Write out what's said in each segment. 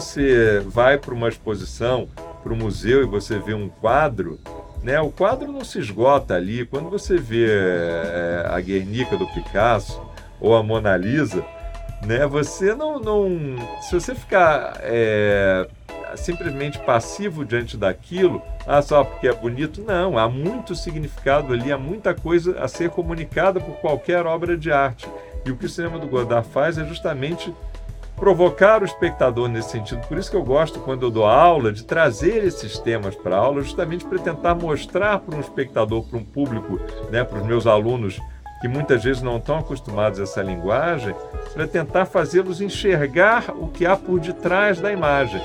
você vai para uma exposição, para um museu e você vê um quadro, né, o quadro não se esgota ali. Quando você vê é, a Guernica do Picasso ou a Mona Lisa, né, você não, não se você ficar é, simplesmente passivo diante daquilo, ah, só porque é bonito, não, há muito significado ali, há muita coisa a ser comunicada por qualquer obra de arte. E o que o cinema do Godard faz é justamente provocar o espectador nesse sentido. Por isso que eu gosto, quando eu dou aula, de trazer esses temas para a aula, justamente para tentar mostrar para um espectador, para um público, né, para os meus alunos que muitas vezes não estão acostumados a essa linguagem, para tentar fazê-los enxergar o que há por detrás da imagem.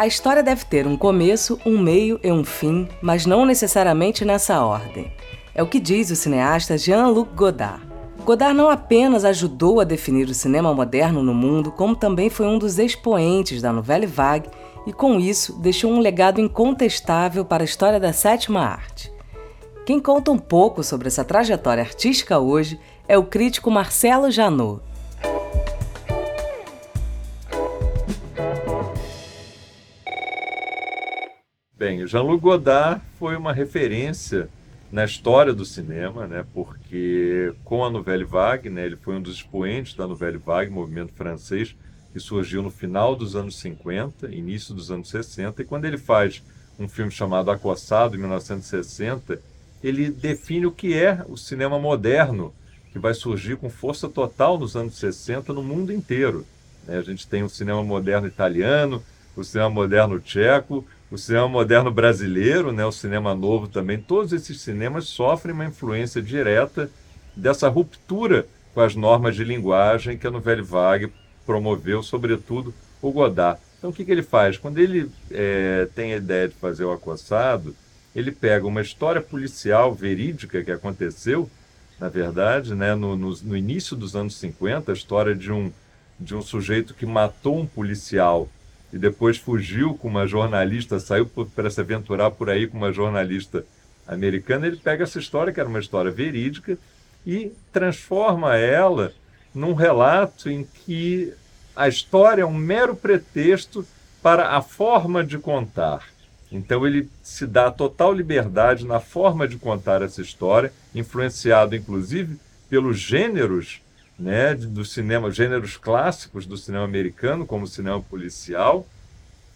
A história deve ter um começo, um meio e um fim, mas não necessariamente nessa ordem. É o que diz o cineasta Jean-Luc Godard. Godard não apenas ajudou a definir o cinema moderno no mundo, como também foi um dos expoentes da Nouvelle Vague e, com isso, deixou um legado incontestável para a história da sétima arte. Quem conta um pouco sobre essa trajetória artística hoje é o crítico Marcelo Janot. Bem, Jean-Luc Godard foi uma referência na história do cinema, né? Porque com a Nouvelle Vague, né, ele foi um dos expoentes da Nouvelle Vague, movimento francês que surgiu no final dos anos 50, início dos anos 60, e quando ele faz um filme chamado Acossado, em 1960, ele define o que é o cinema moderno, que vai surgir com força total nos anos 60 no mundo inteiro. Né? A gente tem o cinema moderno italiano, o cinema moderno tcheco, o cinema moderno brasileiro, né, o cinema novo também, todos esses cinemas sofrem uma influência direta dessa ruptura com as normas de linguagem que a Nouvelle Vague promoveu, sobretudo o Godard. Então, o que, que ele faz? Quando ele é, tem a ideia de fazer o acossado, ele pega uma história policial verídica que aconteceu, na verdade, né, no, no, no início dos anos 50, a história de um, de um sujeito que matou um policial e depois fugiu com uma jornalista, saiu para se aventurar por aí com uma jornalista americana, ele pega essa história, que era uma história verídica, e transforma ela num relato em que a história é um mero pretexto para a forma de contar. Então ele se dá total liberdade na forma de contar essa história, influenciado inclusive pelos gêneros né, do cinema, gêneros clássicos do cinema americano, como o cinema policial.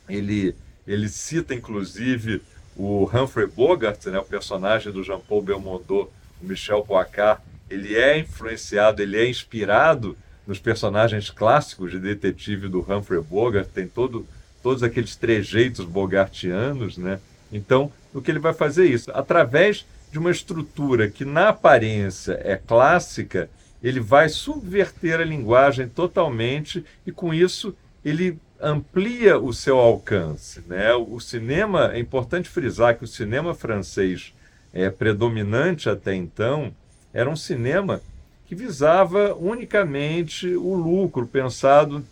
Ele, ele cita, inclusive, o Humphrey Bogart, né, o personagem do Jean-Paul Belmondo, o Michel Poicart. Ele é influenciado, ele é inspirado nos personagens clássicos de detetive do Humphrey Bogart, tem todo, todos aqueles trejeitos bogartianos, né? Então, o que ele vai fazer é isso? Através de uma estrutura que, na aparência, é clássica, ele vai subverter a linguagem totalmente e com isso ele amplia o seu alcance. Né? O cinema, é importante frisar que o cinema francês é, predominante até então era um cinema que visava unicamente o lucro, pensado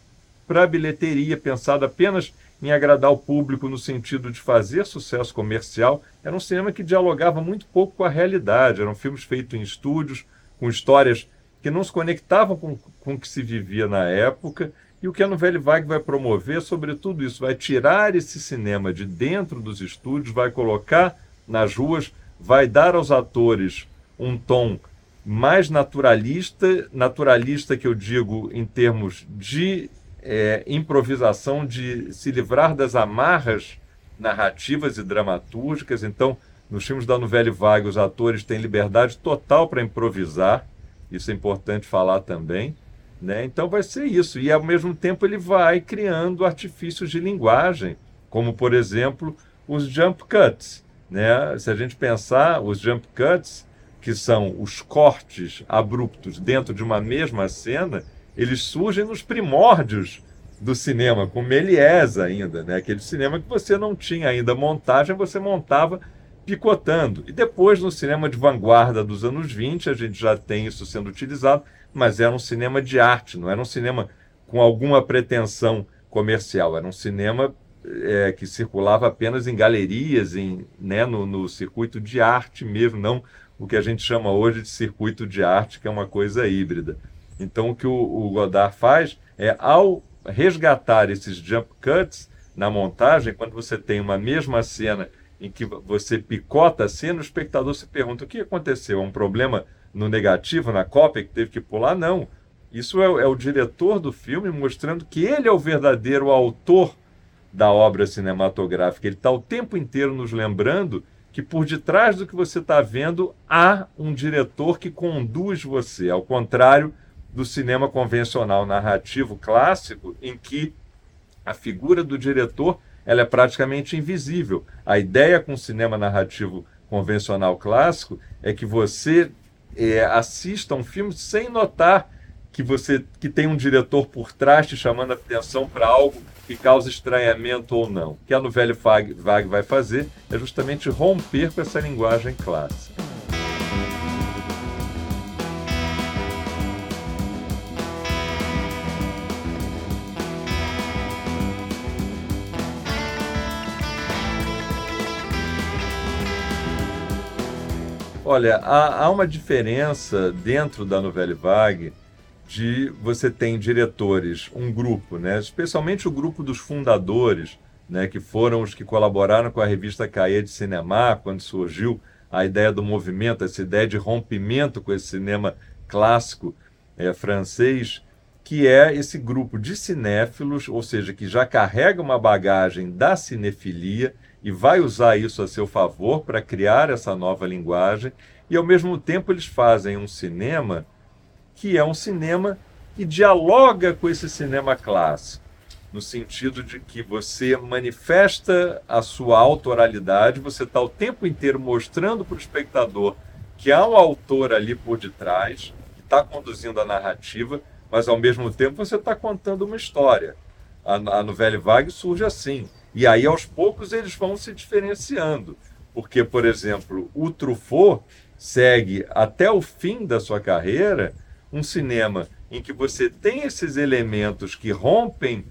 para a bilheteria, pensado apenas em agradar o público no sentido de fazer sucesso comercial. Era um cinema que dialogava muito pouco com a realidade. Eram filmes feitos em estúdios, com histórias que não se conectavam com, com o que se vivia na época. E o que a Nouvelle Vague vai promover, sobretudo isso, vai tirar esse cinema de dentro dos estúdios, vai colocar nas ruas, vai dar aos atores um tom mais naturalista, naturalista que eu digo em termos de é, improvisação, de se livrar das amarras narrativas e dramatúrgicas. Então, nos filmes da Nouvelle Vague, os atores têm liberdade total para improvisar. Isso é importante falar também. Né? Então vai ser isso. E ao mesmo tempo ele vai criando artifícios de linguagem, como por exemplo os jump cuts. Né? Se a gente pensar, os jump cuts, que são os cortes abruptos dentro de uma mesma cena, eles surgem nos primórdios do cinema, com Méliès ainda, né? aquele cinema que você não tinha ainda montagem, você montava picotando. E depois, no cinema de vanguarda dos anos 20, a gente já tem isso sendo utilizado, mas era um cinema de arte, não era um cinema com alguma pretensão comercial, era um cinema é, que circulava apenas em galerias, em, né, no, no circuito de arte mesmo, não o que a gente chama hoje de circuito de arte, que é uma coisa híbrida. Então, o que o, o Godard faz é, ao resgatar esses jump cuts na montagem, quando você tem uma mesma cena em que você picota a cena, o espectador se pergunta o que aconteceu, é um problema no negativo, na cópia, que teve que pular? Não. Isso é, é o diretor do filme mostrando que ele é o verdadeiro autor da obra cinematográfica. Ele está o tempo inteiro nos lembrando que por detrás do que você está vendo há um diretor que conduz você, ao contrário do cinema convencional narrativo clássico, em que a figura do diretor ela é praticamente invisível. A ideia com o cinema narrativo convencional clássico é que você é, assista um filme sem notar que você que tem um diretor por trás te chamando a atenção para algo que causa estranhamento ou não. O que a novela Vague vai fazer é justamente romper com essa linguagem clássica. Olha, há, há uma diferença dentro da novela Vague de você tem diretores, um grupo, né, especialmente o grupo dos fundadores, né, que foram os que colaboraram com a revista Cahiers de Cinema, quando surgiu a ideia do movimento, essa ideia de rompimento com esse cinema clássico é, francês, que é esse grupo de cinéfilos, ou seja, que já carrega uma bagagem da cinefilia e vai usar isso a seu favor para criar essa nova linguagem, e ao mesmo tempo eles fazem um cinema que é um cinema que dialoga com esse cinema clássico, no sentido de que você manifesta a sua autoralidade, você está o tempo inteiro mostrando para o espectador que há um autor ali por detrás, que está conduzindo a narrativa, mas ao mesmo tempo você está contando uma história. A, a novela Vague surge assim. E aí, aos poucos, eles vão se diferenciando. Porque, por exemplo, o Truffaut segue até o fim da sua carreira um cinema em que você tem esses elementos que rompem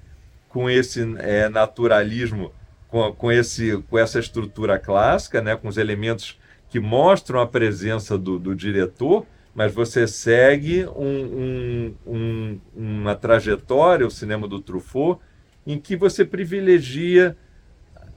com esse é, naturalismo, com, com, esse, com essa estrutura clássica, né, com os elementos que mostram a presença do, do diretor, mas você segue um, um, um, uma trajetória, o cinema do Truffaut, em que você privilegia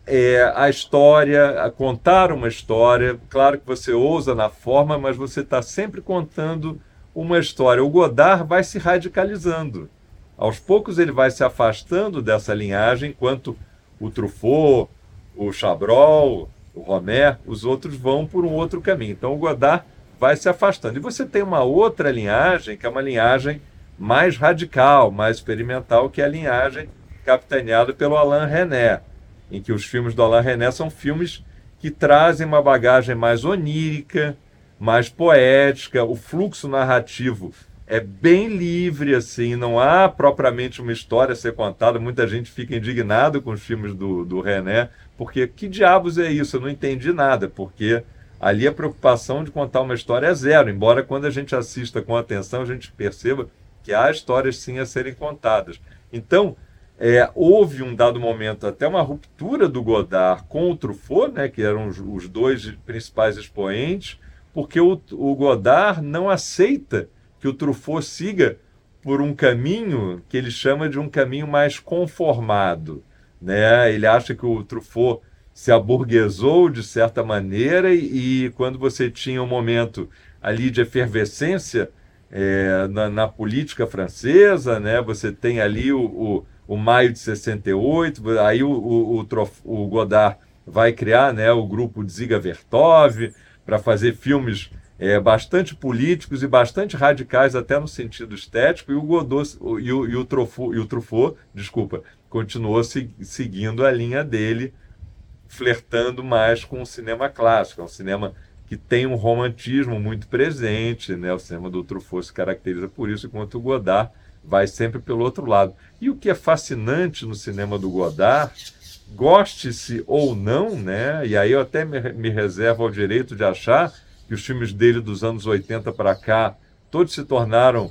é, a história, a contar uma história. Claro que você ousa na forma, mas você está sempre contando uma história. O Godard vai se radicalizando. Aos poucos ele vai se afastando dessa linhagem, enquanto o Truffaut, o Chabrol, o Romer, os outros vão por um outro caminho. Então o Godard vai se afastando. E você tem uma outra linhagem, que é uma linhagem mais radical, mais experimental, que é a linhagem capitaneada pelo Alain René, em que os filmes do Alain René são filmes que trazem uma bagagem mais onírica, mais poética, o fluxo narrativo é bem livre, assim, não há propriamente uma história a ser contada. Muita gente fica indignado com os filmes do, do René, porque que diabos é isso? Eu não entendi nada, porque ali a preocupação de contar uma história é zero, embora quando a gente assista com atenção a gente perceba que há histórias sim a serem contadas. Então, é, houve um dado momento até uma ruptura do Godard com o Truffaut, né, que eram os, os dois principais expoentes, porque o, o Godard não aceita que o Truffaut siga por um caminho que ele chama de um caminho mais conformado. Né? Ele acha que o Truffaut se aburguesou de certa maneira e, e quando você tinha um momento ali de efervescência é, na, na, política francesa, né? você tem ali o, o, o maio de 68, aí o, o, o, o Godard vai criar né, o grupo Ziga Vertov, para fazer filmes é, bastante políticos e bastante radicais até no sentido estético, e o Godot e o, e o, Truffaut, e o Truffaut, desculpa, continuou se, seguindo a linha dele, flertando mais com o cinema clássico, é um cinema que tem um romantismo muito presente, né? O cinema do Truffaut se caracteriza por isso, enquanto o Godard vai sempre pelo outro lado. E o que é fascinante no cinema do Godard goste-se ou não, né? E aí eu até me, me reservo ao direito de achar que os filmes dele dos anos 80 para cá todos se tornaram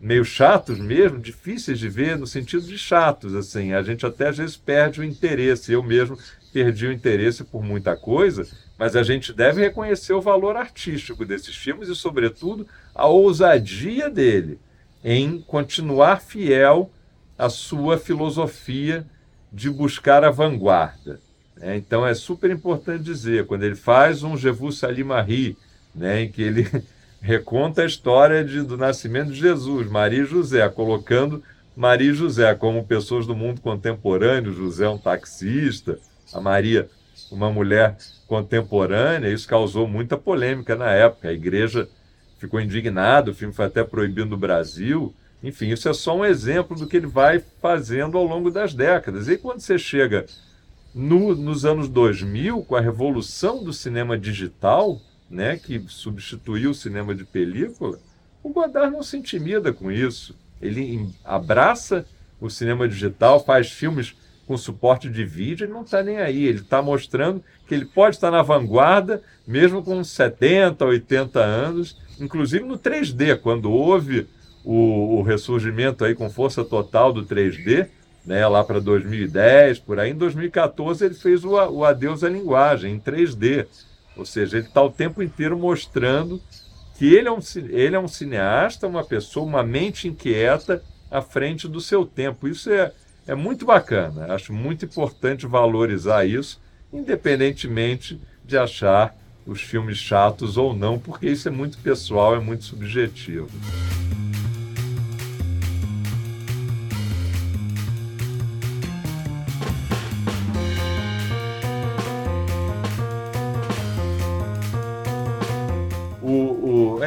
meio chatos mesmo, difíceis de ver no sentido de chatos, assim. A gente até às vezes perde o interesse. Eu mesmo perdi o interesse por muita coisa, Mas a gente deve reconhecer o valor artístico desses filmes e, sobretudo, a ousadia dele em continuar fiel à sua filosofia de buscar a vanguarda. Né? Então é super importante dizer, quando ele faz um Je vous salue Marie, né, em que ele reconta a história de, do nascimento de Jesus, Maria e José, colocando Maria e José como pessoas do mundo contemporâneo, José um taxista, a Maria uma mulher contemporânea, isso causou muita polêmica na época. A igreja ficou indignada, o filme foi até proibido no Brasil. Enfim, isso é só um exemplo do que ele vai fazendo ao longo das décadas. E quando você chega no, nos anos 2000, com a revolução do cinema digital, né, que substituiu o cinema de película, o Godard não se intimida com isso. Ele abraça o cinema digital, faz filmes com suporte de vídeo, ele não está nem aí. Ele está mostrando que ele pode estar na vanguarda, mesmo com 70, 80 anos, inclusive no 3D, quando houve o, o ressurgimento aí com força total do 3D, né, lá para 2010, por aí. Em 2014 ele fez o, o Adeus à Linguagem, em 3D. Ou seja, ele está o tempo inteiro mostrando que ele é, um, ele é um cineasta, uma pessoa, uma mente inquieta à frente do seu tempo. Isso é, é muito bacana. Acho muito importante valorizar isso, independentemente de achar os filmes chatos ou não, porque isso é muito pessoal, é muito subjetivo.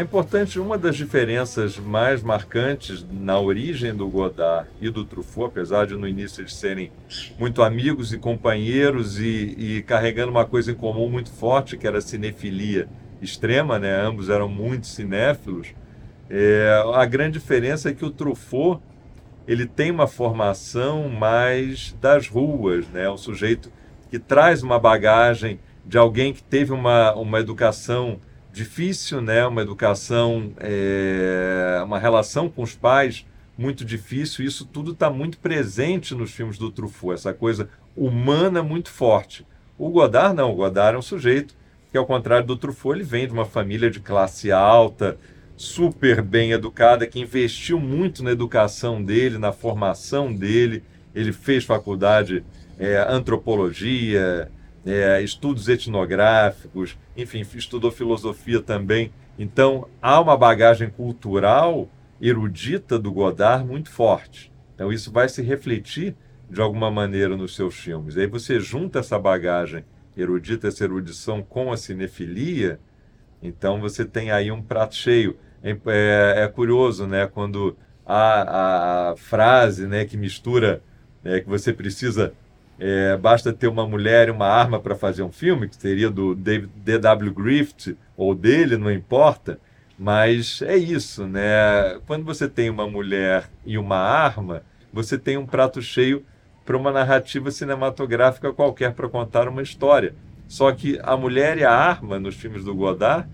Importante, uma das diferenças mais marcantes na origem do Godard e do Truffaut, apesar de no início eles serem muito amigos e companheiros e, e carregando uma coisa em comum muito forte, que era a cinefilia extrema, né? ambos eram muito cinéfilos, é, a grande diferença é que o Truffaut ele tem uma formação mais das ruas, né? um sujeito que traz uma bagagem de alguém que teve uma, uma educação difícil, né? Uma educação, é, uma relação com os pais muito difícil. Isso tudo está muito presente nos filmes do Truffaut, essa coisa humana muito forte. O Godard não, o Godard é um sujeito que, ao contrário do Truffaut, ele vem de uma família de classe alta, super bem educada, que investiu muito na educação dele, na formação dele. Ele fez faculdade é, antropologia, é, estudos etnográficos, enfim, estudou filosofia também. Então, há uma bagagem cultural erudita do Godard muito forte. Então, isso vai se refletir de alguma maneira nos seus filmes. Aí você junta essa bagagem erudita, essa erudição com a cinefilia, então você tem aí um prato cheio. É, é, é curioso, né, quando a, a frase né, que mistura, né, que você precisa é, basta ter uma mulher e uma arma para fazer um filme, que seria do D.W. Griffith ou dele, não importa. Mas é isso, né? Quando você tem uma mulher e uma arma, você tem um prato cheio para uma narrativa cinematográfica qualquer para contar uma história. Só que a mulher e a arma nos filmes do Godard,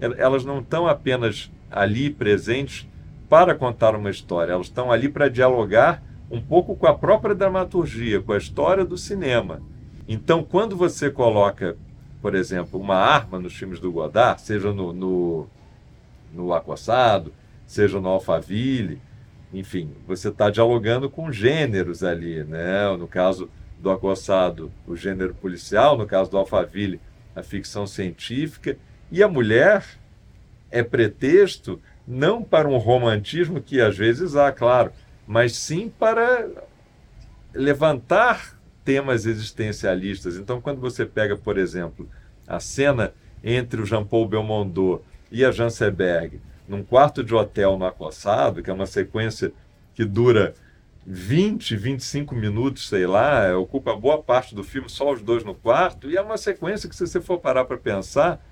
elas não estão apenas ali presentes para contar uma história, elas estão ali para dialogar um pouco com a própria dramaturgia, com a história do cinema. Então, quando você coloca, por exemplo, uma arma nos filmes do Godard, seja no, no, no Acossado, seja no Alphaville, enfim, você está dialogando com gêneros ali, né? No caso do Acossado, o gênero policial, no caso do Alphaville, a ficção científica, e a mulher é pretexto não para um romantismo que às vezes há, claro, mas sim para levantar temas existencialistas. Então, quando você pega, por exemplo, a cena entre o Jean-Paul Belmondo e a Jean Seberg num quarto de hotel no Acossado, que é uma sequência que dura 20, 25 minutos, sei lá, ocupa boa parte do filme, só os dois no quarto, e é uma sequência que, se você for parar para pensar,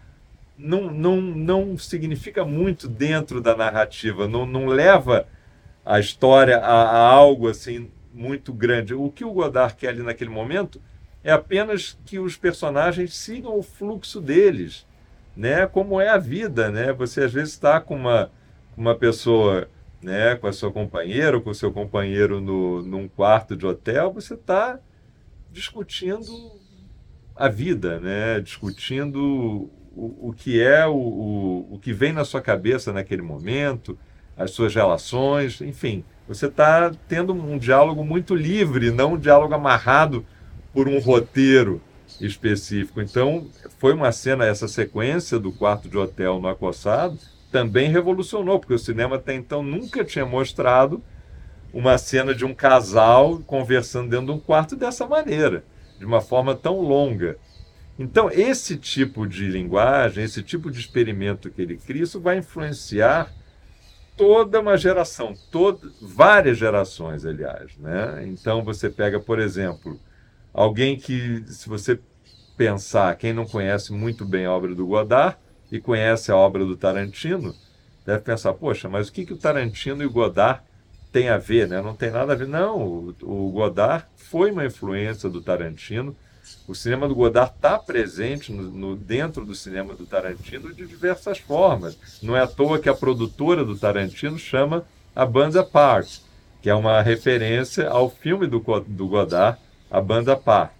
não, não, não significa muito dentro da narrativa, não, não leva a história a, a, algo assim muito grande. O que o Godard quer ali naquele momento é apenas que os personagens sigam o fluxo deles, né? Como é a vida, né? Você às vezes está com uma, uma pessoa, né? Com a sua companheira ou com o seu companheiro no, num quarto de hotel, você está discutindo a vida, né? discutindo o, o que é o, o, o que vem na sua cabeça naquele momento, as suas relações, enfim. Você está tendo um diálogo muito livre, não um diálogo amarrado por um roteiro específico. Então, foi uma cena, essa sequência do quarto de hotel no acossado, também revolucionou, porque o cinema até então nunca tinha mostrado uma cena de um casal conversando dentro de um quarto dessa maneira, de uma forma tão longa. Então, esse tipo de linguagem, esse tipo de experimento que ele cria, isso vai influenciar toda uma geração, toda, várias gerações, aliás. Né? Então, você pega, por exemplo, alguém que, se você pensar, quem não conhece muito bem a obra do Godard e conhece a obra do Tarantino, deve pensar, poxa, mas o que, que o Tarantino e o Godard tem a ver, né? Não tem nada a ver. Não, o, o Godard foi uma influência do Tarantino. O cinema do Godard está presente no, no, dentro do cinema do Tarantino de diversas formas. Não é à toa que a produtora do Tarantino chama a banda Part, que é uma referência ao filme do, do Godard, a banda Part.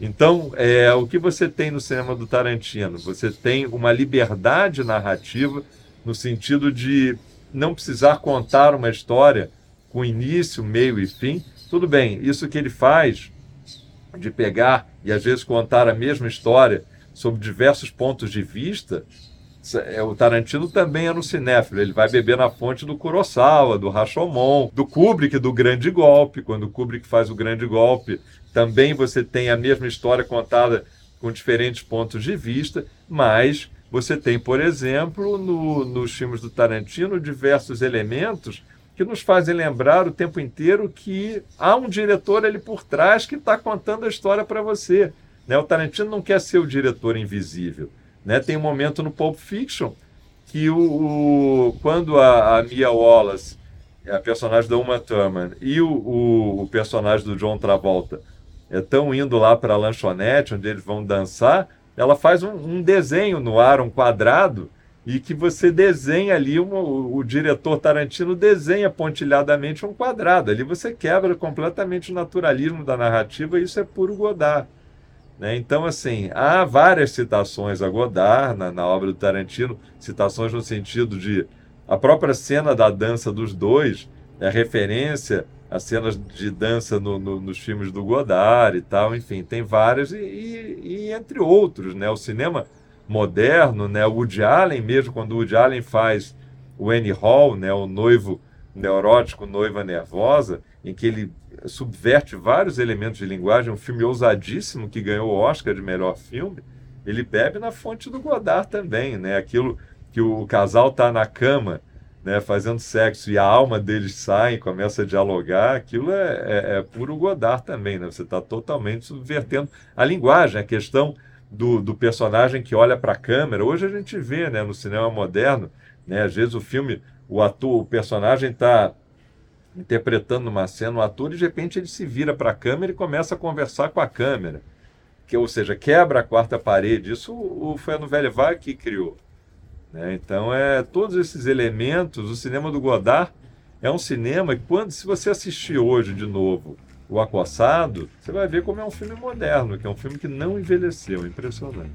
Então, é, o que você tem no cinema do Tarantino? Você tem uma liberdade narrativa no sentido de não precisar contar uma história com início, meio e fim. Tudo bem, isso que ele faz de pegar e às vezes contar a mesma história sob diversos pontos de vista, é, o Tarantino também é no cinéfilo, ele vai beber na fonte do Kurosawa, do Rashomon, do Kubrick, do Grande Golpe. Quando o Kubrick faz o Grande Golpe, também você tem a mesma história contada com diferentes pontos de vista, mas você tem, por exemplo, no, nos filmes do Tarantino, diversos elementos que nos fazem lembrar o tempo inteiro que há um diretor ali por trás que está contando a história para você. Né? O Tarantino não quer ser o diretor invisível. Né? Tem um momento no Pulp Fiction que o, o quando a, a, Mia Wallace, a personagem da Uma Thurman, e o, o, o personagem do John Travolta estão indo lá para a lanchonete, onde eles vão dançar, ela faz um, um desenho no ar, um quadrado, e que você desenha ali, uma, o, o, diretor Tarantino desenha pontilhadamente um quadrado. Ali você quebra completamente o naturalismo da narrativa e isso é puro Godard. Né? Então, assim, há várias citações a Godard na, na obra do Tarantino, citações no sentido de a própria cena da dança dos dois é referência a cenas de dança no, no, nos filmes do Godard e tal, enfim, tem várias e, e, e entre outros, né? O cinema moderno, né? O Woody Allen mesmo, quando o Woody Allen faz o Annie Hall, né? O noivo neurótico, noiva nervosa, em que ele subverte vários elementos de linguagem, um filme ousadíssimo que ganhou o Oscar de melhor filme, ele bebe na fonte do Godard também, né? Aquilo que o casal está na cama, né, fazendo sexo e a alma deles sai e começa a dialogar, aquilo é, é, é puro Godard também, né? Você está totalmente subvertendo a linguagem, a questão do, do personagem que olha para a câmera. Hoje a gente vê, né, no cinema moderno, né, às vezes o filme, o ator, o personagem está interpretando uma cena, o ator, e de repente ele se vira para a câmera e começa a conversar com a câmera. Que, ou seja, quebra a quarta parede. Isso o, foi a Nouvelle Vague que criou. Né? Então, é todos esses elementos, o cinema do Godard é um cinema que, quando, se você assistir hoje de novo O Acossado, você vai ver como é um filme moderno, que é um filme que não envelheceu. Impressionante.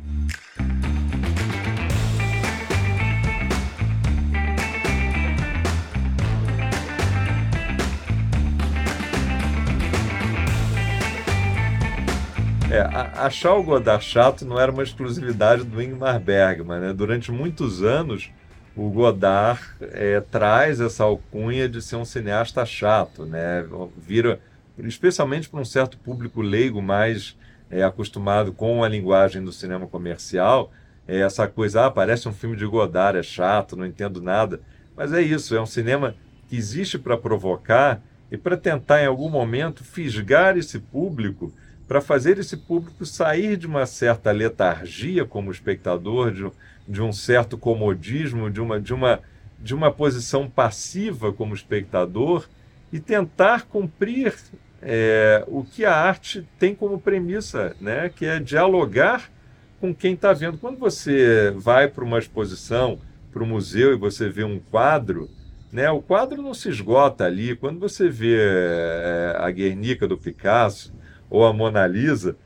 É, achar o Godard chato não era uma exclusividade do Ingmar Bergman. Né? Durante muitos anos, o Godard é, traz essa alcunha de ser um cineasta chato, né? Vira, especialmente para um certo público leigo mais é, acostumado com a linguagem do cinema comercial, é essa coisa, ah, parece um filme de Godard, é chato, não entendo nada. Mas é isso, é um cinema que existe para provocar e para tentar, em algum momento, fisgar esse público para fazer esse público sair de uma certa letargia como espectador, de, de um certo comodismo, de uma, de, uma, de uma posição passiva como espectador e tentar cumprir é, o que a arte tem como premissa, né? que é dialogar com quem está vendo. Quando você vai para uma exposição, para um museu e você vê um quadro, né? o quadro não se esgota ali. Quando você vê é, a Guernica do Picasso, ou a Mona Lisa,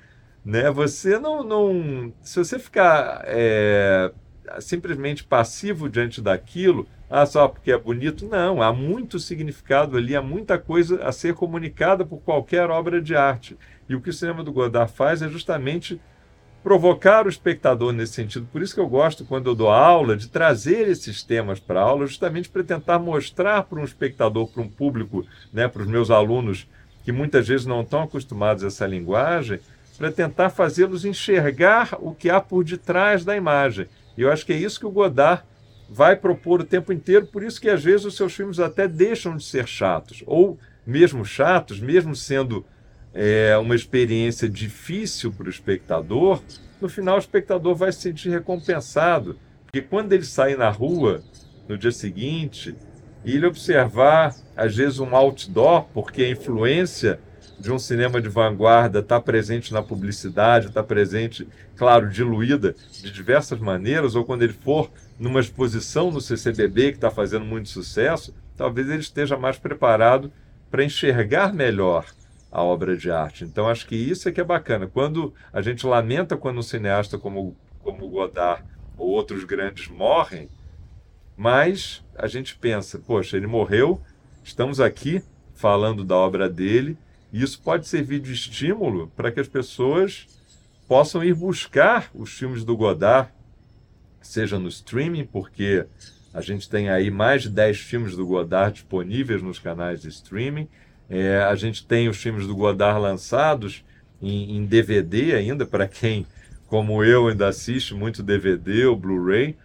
Né? Você não, não. Se você ficar é, simplesmente passivo diante daquilo, ah, só porque é bonito, não. Há muito significado ali, há muita coisa a ser comunicada por qualquer obra de arte. E o que o cinema do Godard faz é justamente provocar o espectador nesse sentido. Por isso que eu gosto, quando eu dou aula, de trazer esses temas para a aula, justamente para tentar mostrar para um espectador, para um público, né, para os meus alunos, que muitas vezes não estão acostumados a essa linguagem, para tentar fazê-los enxergar o que há por detrás da imagem. E eu acho que é isso que o Godard vai propor o tempo inteiro, por isso que às vezes os seus filmes até deixam de ser chatos, ou mesmo chatos, mesmo sendo é, uma experiência difícil para o espectador, no final o espectador vai se sentir recompensado, porque quando ele sai na rua no dia seguinte e ele observar às vezes um outdoor, porque a influência de um cinema de vanguarda está presente na publicidade, está presente, claro, diluída de diversas maneiras, ou quando ele for numa exposição no CCBB que está fazendo muito sucesso, talvez ele esteja mais preparado para enxergar melhor a obra de arte. Então acho que isso é que é bacana. Quando a gente lamenta quando um cineasta como como Godard ou outros grandes morrem, mas a gente pensa, poxa, ele morreu, estamos aqui falando da obra dele, e isso pode servir de estímulo para que as pessoas possam ir buscar os filmes do Godard, seja no streaming, porque a gente tem aí mais de 10 filmes do Godard disponíveis nos canais de streaming, é, a gente tem os filmes do Godard lançados em, em DVD ainda, para quem, como eu, ainda assiste muito DVD ou Blu-ray.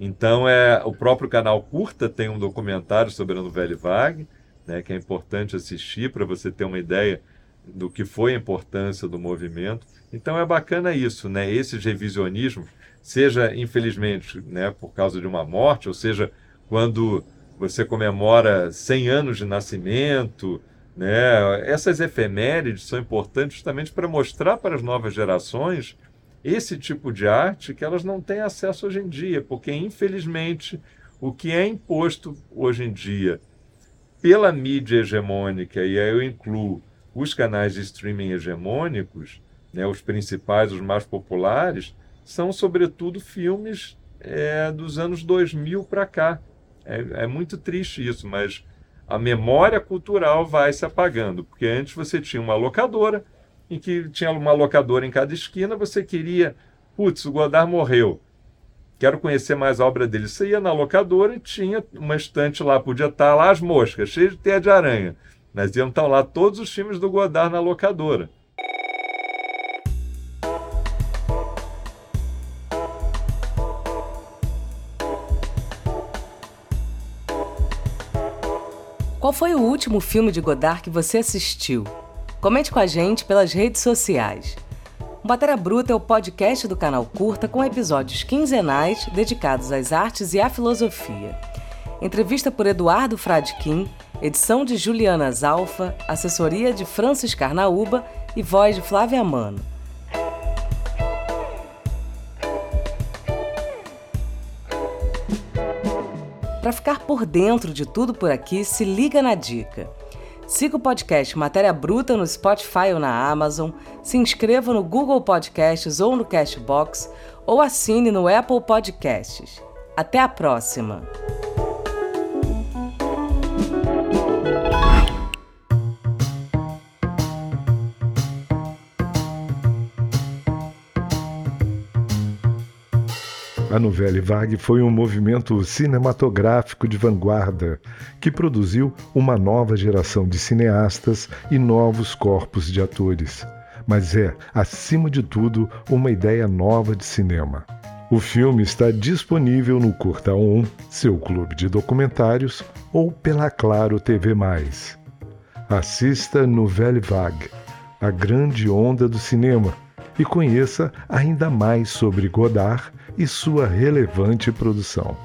Então, é, o próprio canal Curta tem um documentário sobre a Nouvelle Vague, né, que é importante assistir para você ter uma ideia do que foi a importância do movimento. Então, é bacana isso, né, esse revisionismo, seja, infelizmente, né, por causa de uma morte, ou seja, quando você comemora 100 anos de nascimento, né? Essas efemérides são importantes justamente para mostrar para as novas gerações esse tipo de arte que elas não têm acesso hoje em dia, porque infelizmente o que é imposto hoje em dia pela mídia hegemônica, e aí eu incluo os canais de streaming hegemônicos, né, os principais, os mais populares, são sobretudo filmes é, dos anos 2000 para cá. É, é muito triste isso, mas a memória cultural vai se apagando, porque antes você tinha uma locadora, em que tinha uma locadora em cada esquina, você queria, putz, o Godard morreu, quero conhecer mais a obra dele. Você ia na locadora e tinha uma estante lá, podia estar lá as moscas, cheias de teia de aranha. Mas iam estar lá todos os filmes do Godard na locadora. Qual foi o último filme de Godard que você assistiu? Comente com a gente pelas redes sociais. O Bateria Bruta é o podcast do canal Curta com episódios quinzenais dedicados às artes e à filosofia. Entrevista por Eduardo Fradkin, edição de Juliana Zalfa, assessoria de Francis Carnaúba e voz de Flávia Mano. Para ficar por dentro de tudo por aqui, se liga na dica. Siga o podcast Matéria Bruta no Spotify ou na Amazon, se inscreva no Google Podcasts ou no Cashbox, ou assine no Apple Podcasts. Até a próxima! A Nouvelle Vague foi um movimento cinematográfico de vanguarda que produziu uma nova geração de cineastas e novos corpos de atores. Mas é, acima de tudo, uma ideia nova de cinema. O filme está disponível no Curta On, seu clube de documentários, ou pela Claro TV+. Assista Nouvelle Vague, a grande onda do cinema, e conheça ainda mais sobre Godard e sua relevante produção.